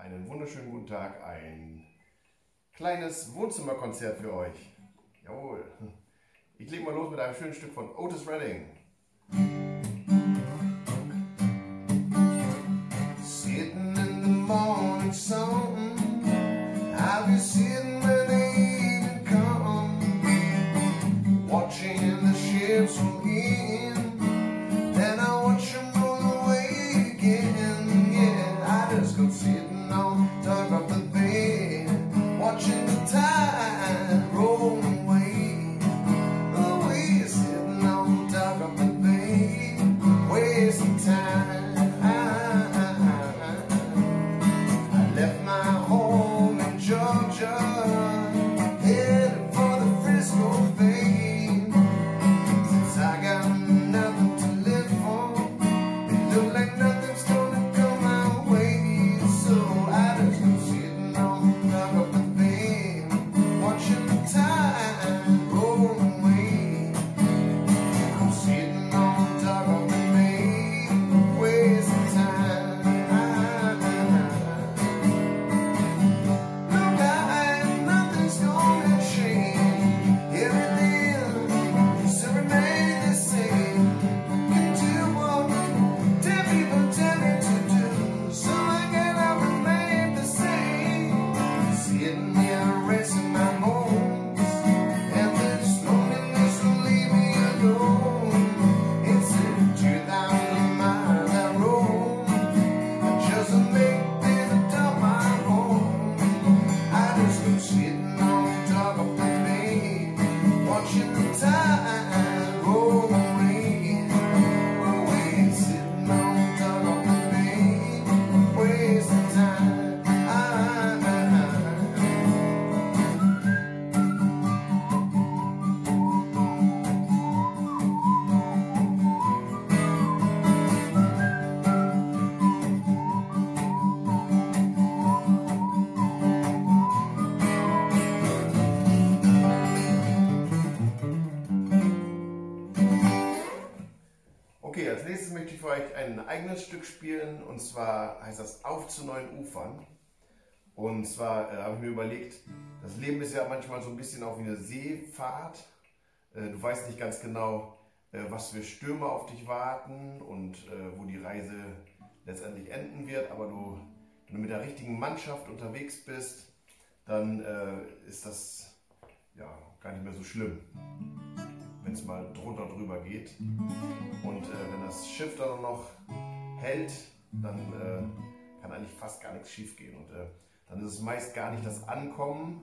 einen wunderschönen guten Tag, ein kleines Wohnzimmerkonzert für euch. Jawohl. Ich lege mal los mit einem schönen Stück von Otis Redding. Und zwar heißt das Auf zu neuen Ufern. Und zwar äh, habe ich mir überlegt, das Leben ist ja manchmal so ein bisschen auch wie eine Seefahrt. Äh, du weißt nicht ganz genau, äh, was für Stürme auf dich warten und äh, wo die Reise letztendlich enden wird, aber du, wenn du mit der richtigen Mannschaft unterwegs bist, dann äh, ist das ja gar nicht mehr so schlimm wenn es mal drunter drüber geht. Und äh, wenn das Schiff dann noch hält, dann äh, kann eigentlich fast gar nichts schief gehen. Und äh, dann ist es meist gar nicht das Ankommen,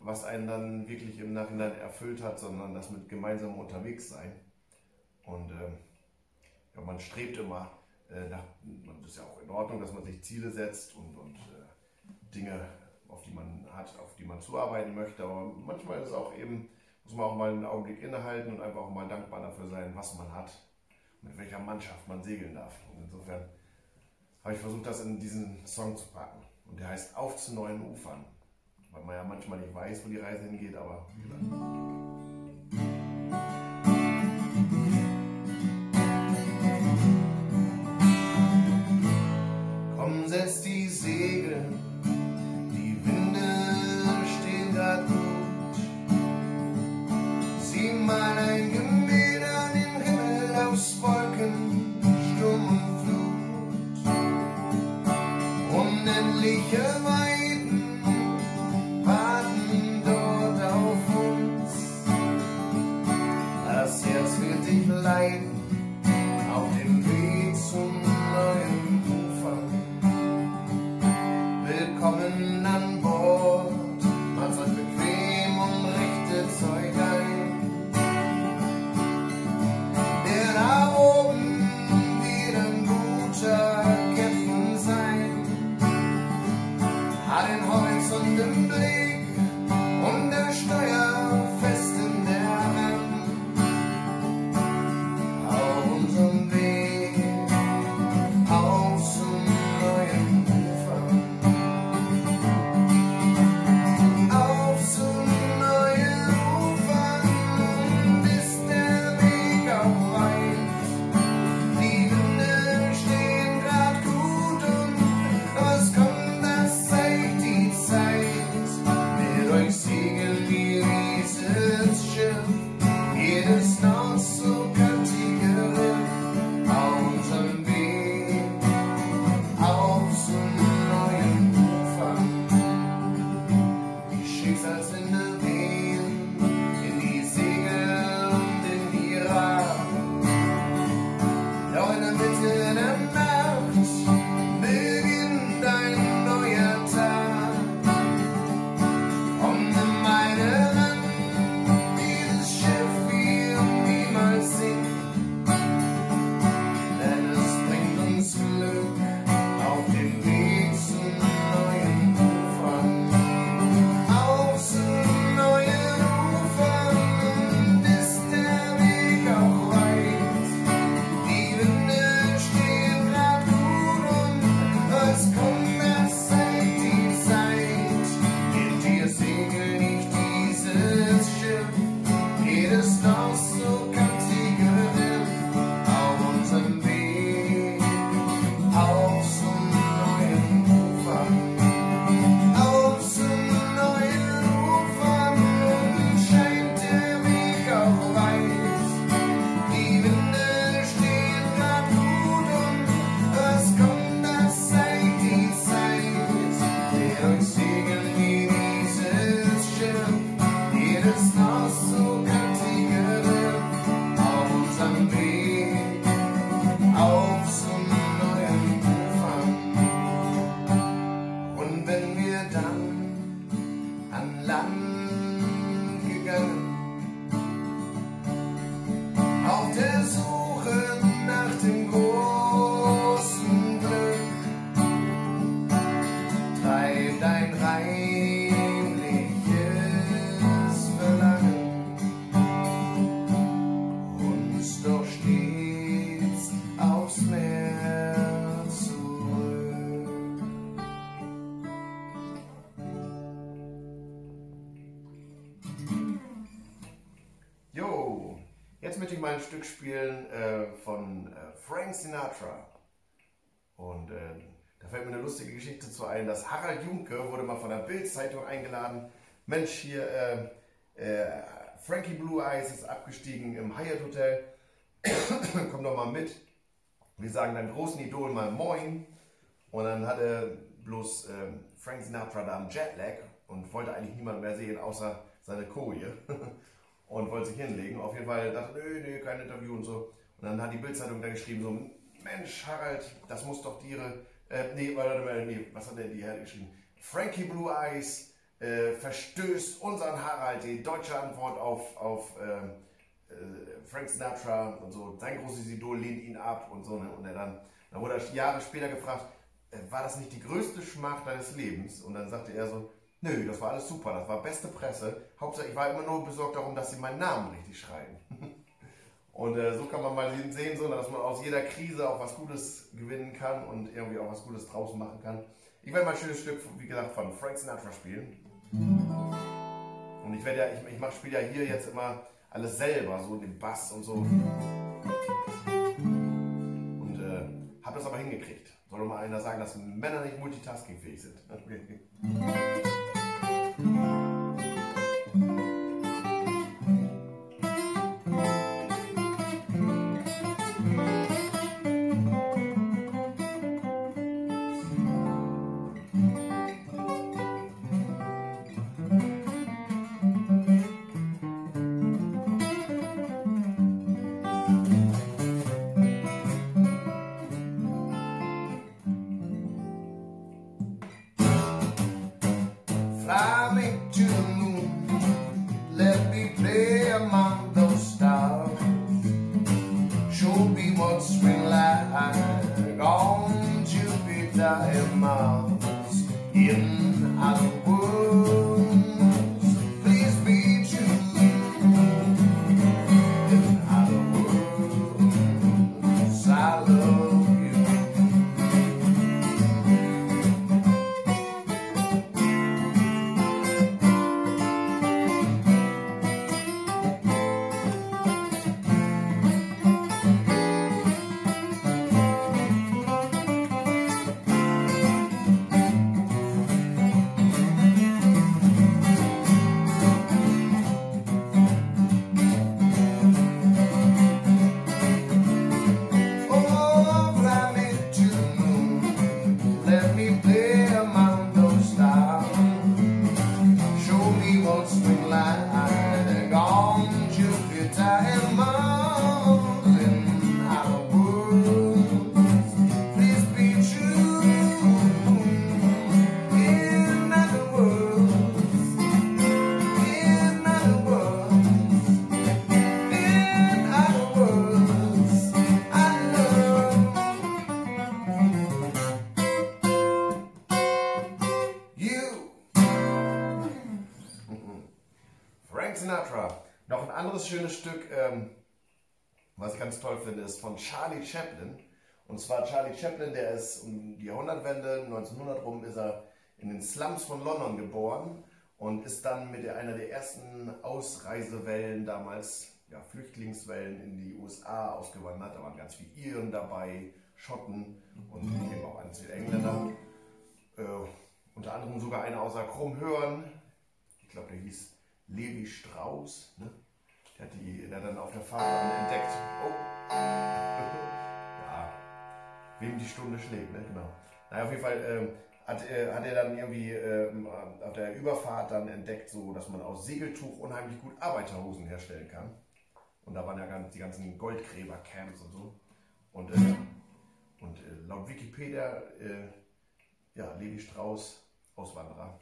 was einen dann wirklich im Nachhinein erfüllt hat, sondern das mit gemeinsamem Unterwegssein. Und äh, ja, man strebt immer äh, nach, das ist ja auch in Ordnung, dass man sich Ziele setzt und, und äh, Dinge, auf die man hat, auf die man zuarbeiten möchte. Aber manchmal ist es auch eben muss man auch mal einen Augenblick innehalten und einfach auch mal dankbar dafür sein, was man hat, mit welcher Mannschaft man segeln darf. Und insofern habe ich versucht, das in diesen Song zu packen. Und der heißt Auf zu neuen Ufern. Weil man ja manchmal nicht weiß, wo die Reise hingeht, aber wie gesagt. Jetzt möchte ich mal ein Stück spielen äh, von äh, Frank Sinatra. Und äh, da fällt mir eine lustige Geschichte zu ein, dass Harald Junke wurde mal von der Bild-Zeitung eingeladen. Mensch, hier, äh, äh, Frankie Blue Eyes ist abgestiegen im Hyatt Hotel. Komm doch mal mit. Wir sagen deinem großen Idol mal Moin. Und dann hatte bloß ähm, Frank Sinatra da einen Jetlag und wollte eigentlich niemand mehr sehen, außer seine Koje. und wollte sich hinlegen. Auf jeden Fall dachte, nö, nö, kein Interview und so. Und dann hat die Bildzeitung da geschrieben, so, Mensch, Harald, das muss doch Tiere, äh, nee, nee, was hat denn die Herr geschrieben? Frankie Blue Eyes äh, verstößt unseren Harald, die deutsche Antwort auf, auf äh, äh, Frank Sinatra und so. Sein großes Idol lehnt ihn ab und so. Ne? Und er dann, dann wurde er Jahre später gefragt, äh, war das nicht die größte Schmach deines Lebens? Und dann sagte er so, nö, das war alles super, das war beste Presse. Hauptsache, ich war immer nur besorgt darum, dass sie meinen Namen richtig schreiben. Und äh, so kann man mal sehen, so, dass man aus jeder Krise auch was Gutes gewinnen kann und irgendwie auch was Gutes draußen machen kann. Ich werde mal ein schönes Stück, wie gesagt, von Frank Sinatra spielen. Und ich werde ja, ich, ich spiele ja hier jetzt immer alles selber, so den Bass und so. Und äh, habe das aber hingekriegt. Soll doch mal einer sagen, dass Männer nicht multitaskingfähig sind. toll finde, ist von Charlie Chaplin. Und zwar Charlie Chaplin, der ist um die Jahrhundertwende, 1900 rum, ist er in den Slums von London geboren und ist dann mit einer der ersten Ausreisewellen damals, ja, Flüchtlingswellen in die USA ausgewandert. Da waren ganz viele Iren dabei, Schotten und eben auch ganz viele Engländer. Äh, unter anderem sogar einer außer Krummhörn. Ich glaube, der hieß Levi Strauss. Ne? Der hat, die, der dann auf der Fahrt dann entdeckt. Oh. ja. Wem die Stunde schlägt, ne? Genau. Naja, auf jeden Fall ähm, hat, äh, hat er dann irgendwie ähm, auf der Überfahrt dann entdeckt, so dass man aus Segeltuch unheimlich gut Arbeiterhosen herstellen kann. Und da waren ja ganz, die ganzen Goldgräber-Camps und so. Und, äh, und äh, laut Wikipedia, äh, ja, Levi Strauss, Auswanderer.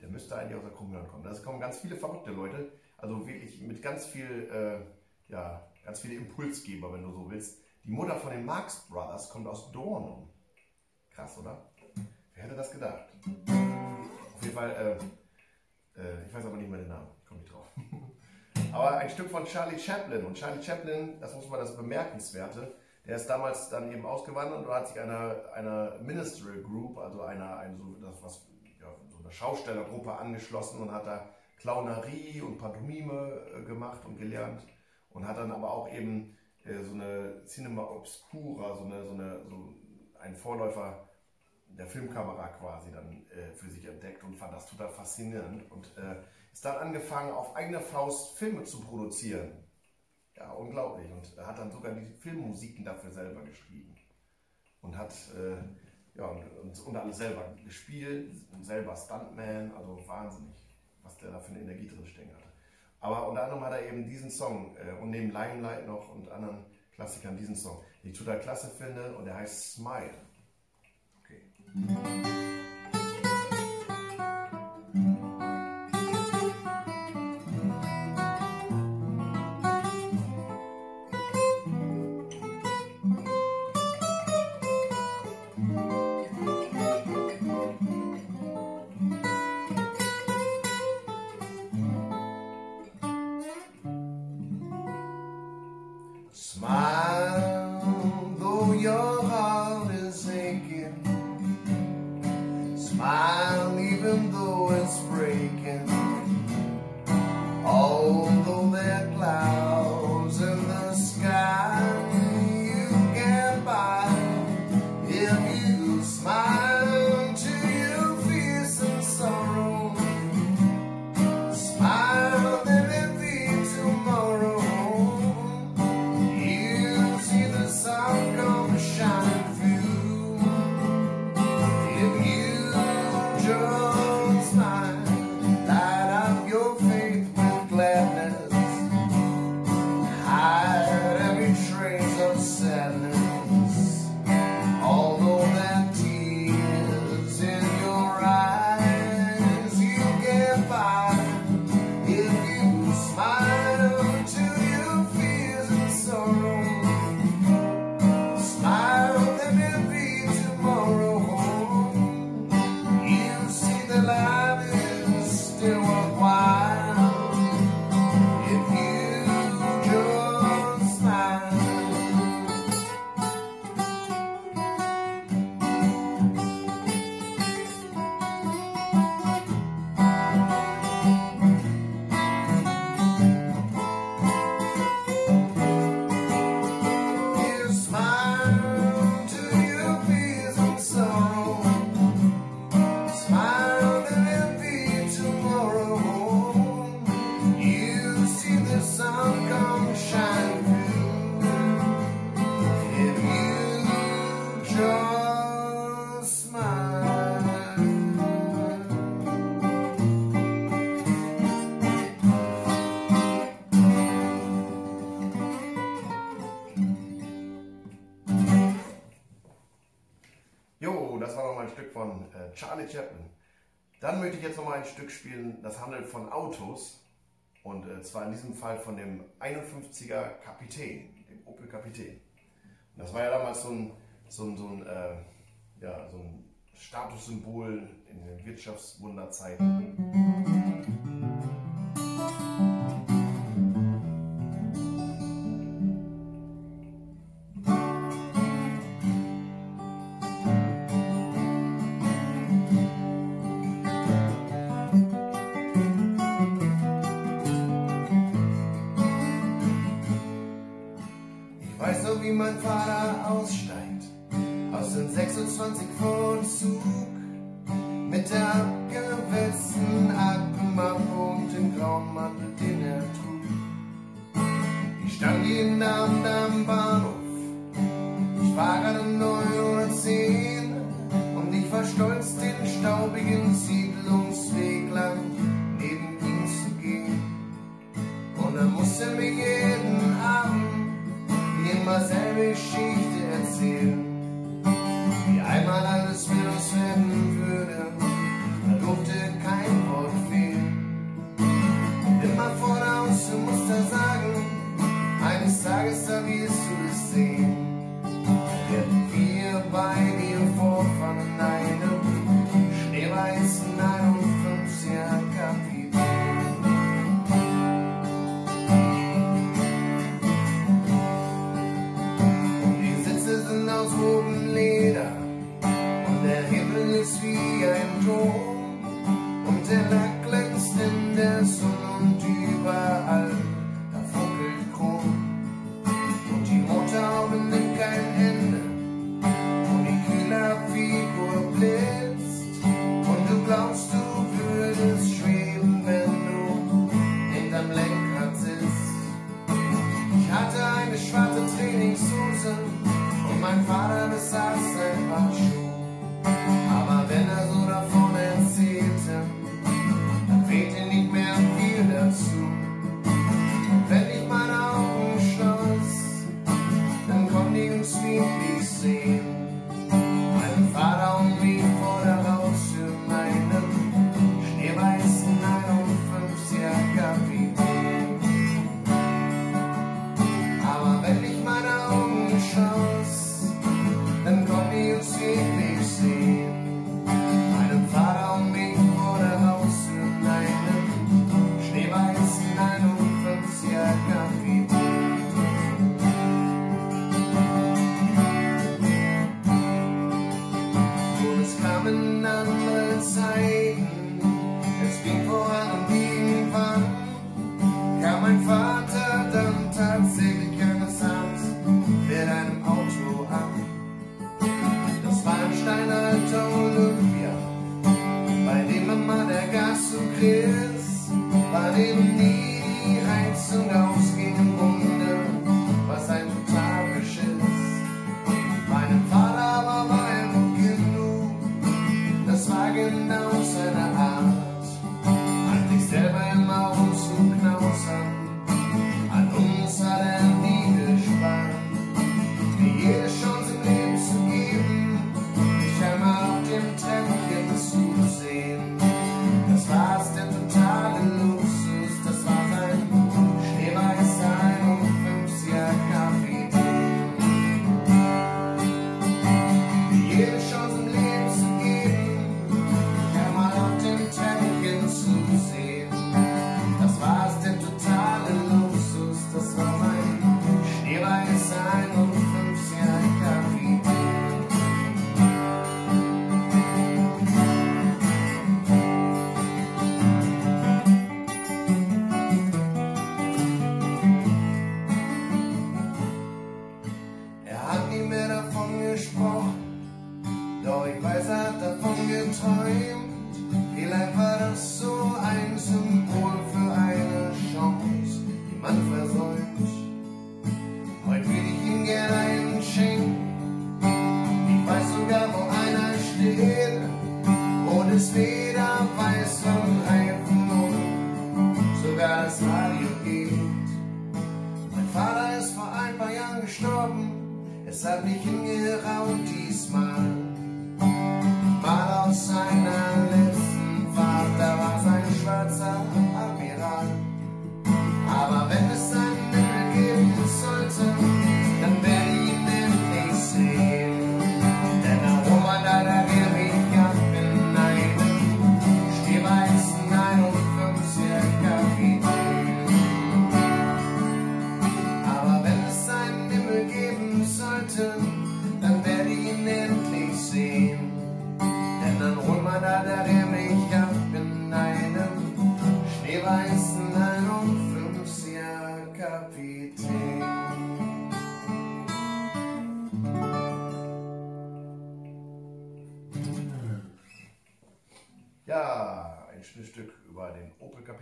Der müsste eigentlich aus der Krummhörn kommen. Da kommen ganz viele verrückte Leute. Also wirklich mit ganz viel, äh, ja, ganz viele Impulsgeber, wenn du so willst. Die Mutter von den Marx Brothers kommt aus Dornum. Krass, oder? Wer hätte das gedacht? Auf jeden Fall, äh, äh, ich weiß aber nicht mehr den Namen, ich komme nicht drauf. aber ein Stück von Charlie Chaplin. Und Charlie Chaplin, das muss man das Bemerkenswerte, der ist damals dann eben ausgewandert und hat sich einer, einer Ministerial Group, also einer, eine, so, ja, so eine Schaustellergruppe angeschlossen und hat da Clownerie und Pantomime äh, gemacht und gelernt und hat dann aber auch eben äh, so eine Cinema Obscura, so, eine, so, eine, so ein Vorläufer der Filmkamera quasi dann äh, für sich entdeckt und fand das total faszinierend und äh, ist dann angefangen, auf eigene Faust Filme zu produzieren. Ja, unglaublich. Und hat dann sogar die Filmmusiken dafür selber geschrieben. Und hat äh, ja, und, und, und alles selber gespielt selber Stuntman, also wahnsinnig, was der da für eine Energie drin stecken hatte. Aber unter anderem hat er eben diesen Song äh, und neben Limelight noch und anderen Klassikern diesen Song, den ich total klasse finde und der heißt Smile. Okay. Charlie Chaplin. Dann möchte ich jetzt noch mal ein Stück spielen, das handelt von Autos. Und äh, zwar in diesem Fall von dem 51er Kapitän, dem Opel Kapitän. Und das war ja damals so ein, so ein, so ein, äh, ja, so ein Statussymbol in den Wirtschaftswunderzeiten. Der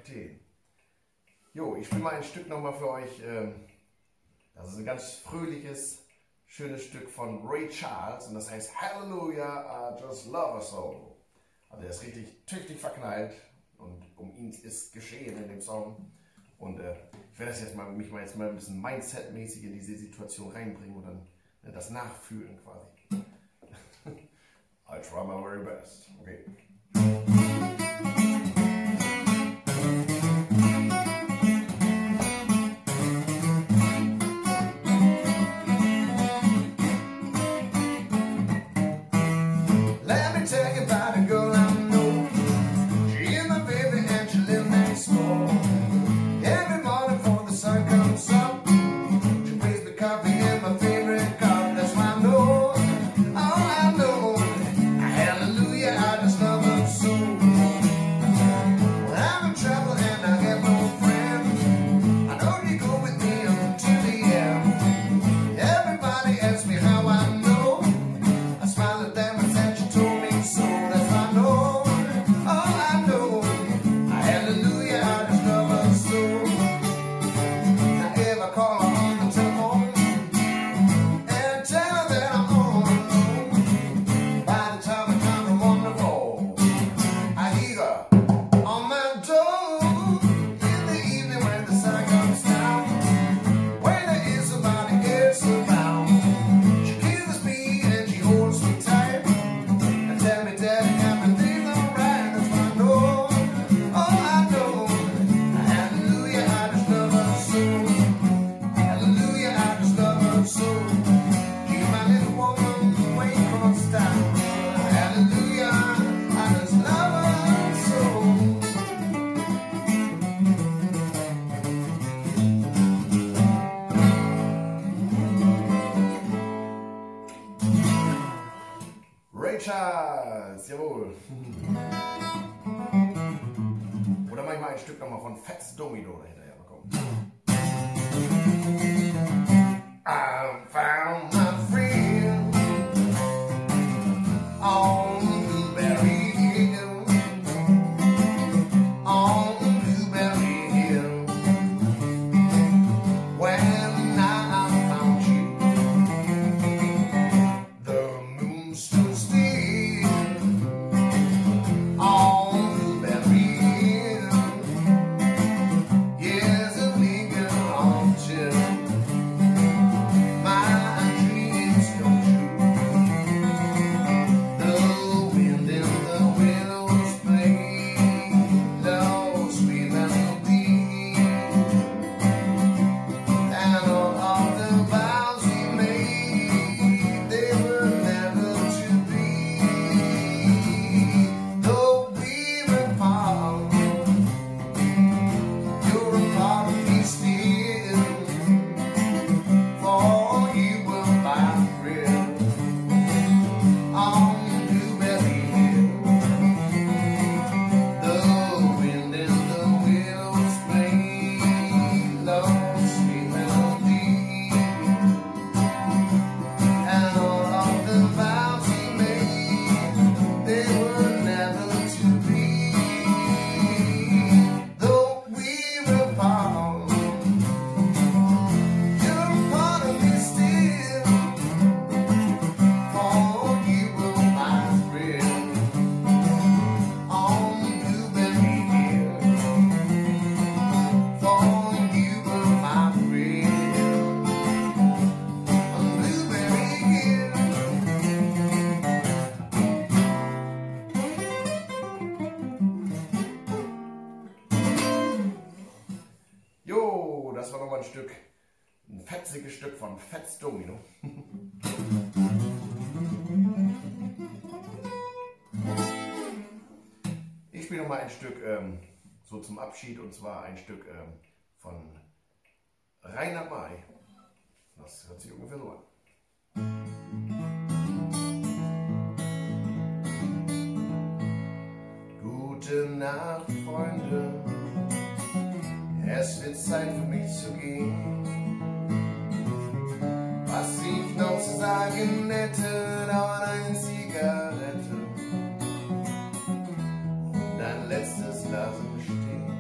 Kapitän. Jo, ich spiele mal ein Stück nochmal für euch. Ähm, das ist ein ganz fröhliches, schönes Stück von Ray Charles und das heißt Hallelujah, I just love a soul. Also er ist richtig tüchtig verknallt und um ihn ist geschehen in dem Song. Und äh, ich werde das jetzt mal, mich mal jetzt mal ein bisschen Mindset-mäßig in diese Situation reinbringen und dann ne, das nachfühlen quasi. I try my very best. Okay. War nochmal ein Stück, ein fetziges Stück von Fats Domino. Ich spiele nochmal ein Stück ähm, so zum Abschied und zwar ein Stück ähm, von Rainer May. Das hört sich ungefähr so an. Gute Nacht, Freunde. Es wird Zeit für mich zu gehen. Was ich noch zu sagen hätte, dauert eine Zigarette und ein letztes Glas im Stehen.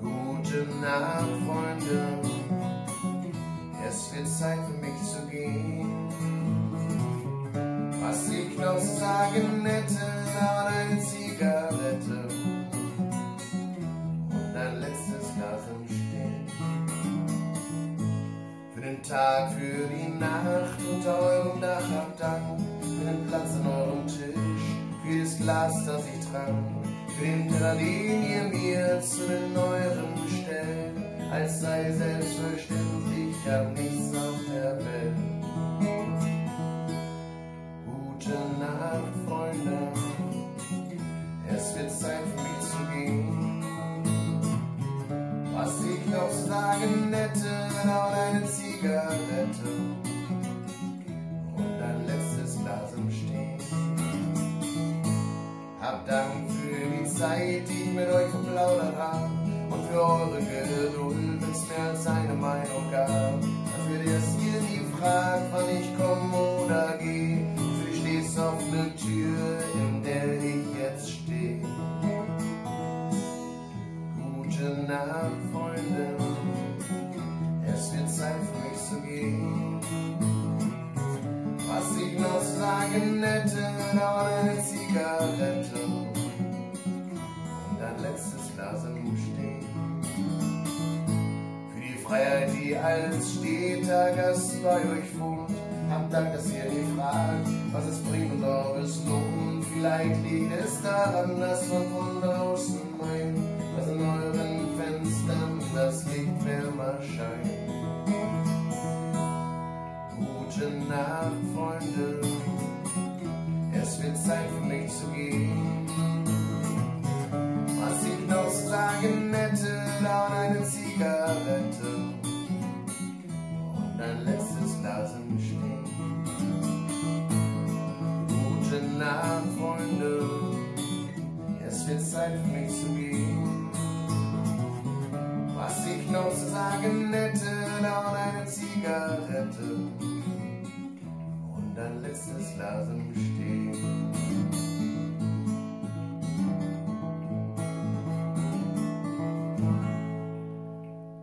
Gute Nacht, Freunde. Es wird Zeit für mich zu gehen. Was ich noch zu sagen hätte, dauert eine Zigarette Tag, für die Nacht unter eurem Dach hab Dank, für den Platz an eurem Tisch, für das Glas, das ich trank, für den Teller, ihr mir zu den euren bestellt, als sei selbstverständlich, ich hab nichts auf der Welt. Für eure Geduld, wenn's mehr als eine Meinung gab. Dafür, dass ihr nie fragt, wann ich komm als steter Gast bei euch wohnt, habt Dank, dass ihr nie fragt, was es bringt und ob es lohnt. Vielleicht liegt es daran, dass von draußen meint, dass in euren Fenstern das Licht wärmer scheint. Gute Nacht, Freunde. Es wird Zeit für mich zu gehen. Zigarette und ein letztes Glas im Stehen.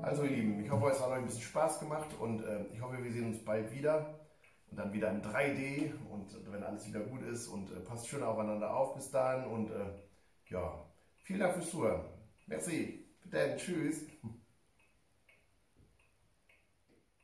Also ihr Lieben, ich hoffe, es hat euch ein bisschen Spaß gemacht und äh, ich hoffe, wir sehen uns bald wieder. Und dann wieder in 3D und äh, wenn alles wieder gut ist und äh, passt schön aufeinander auf bis dahin und äh, ja, vielen Dank fürs Zuhören. Merci. Bis dann. Tschüss.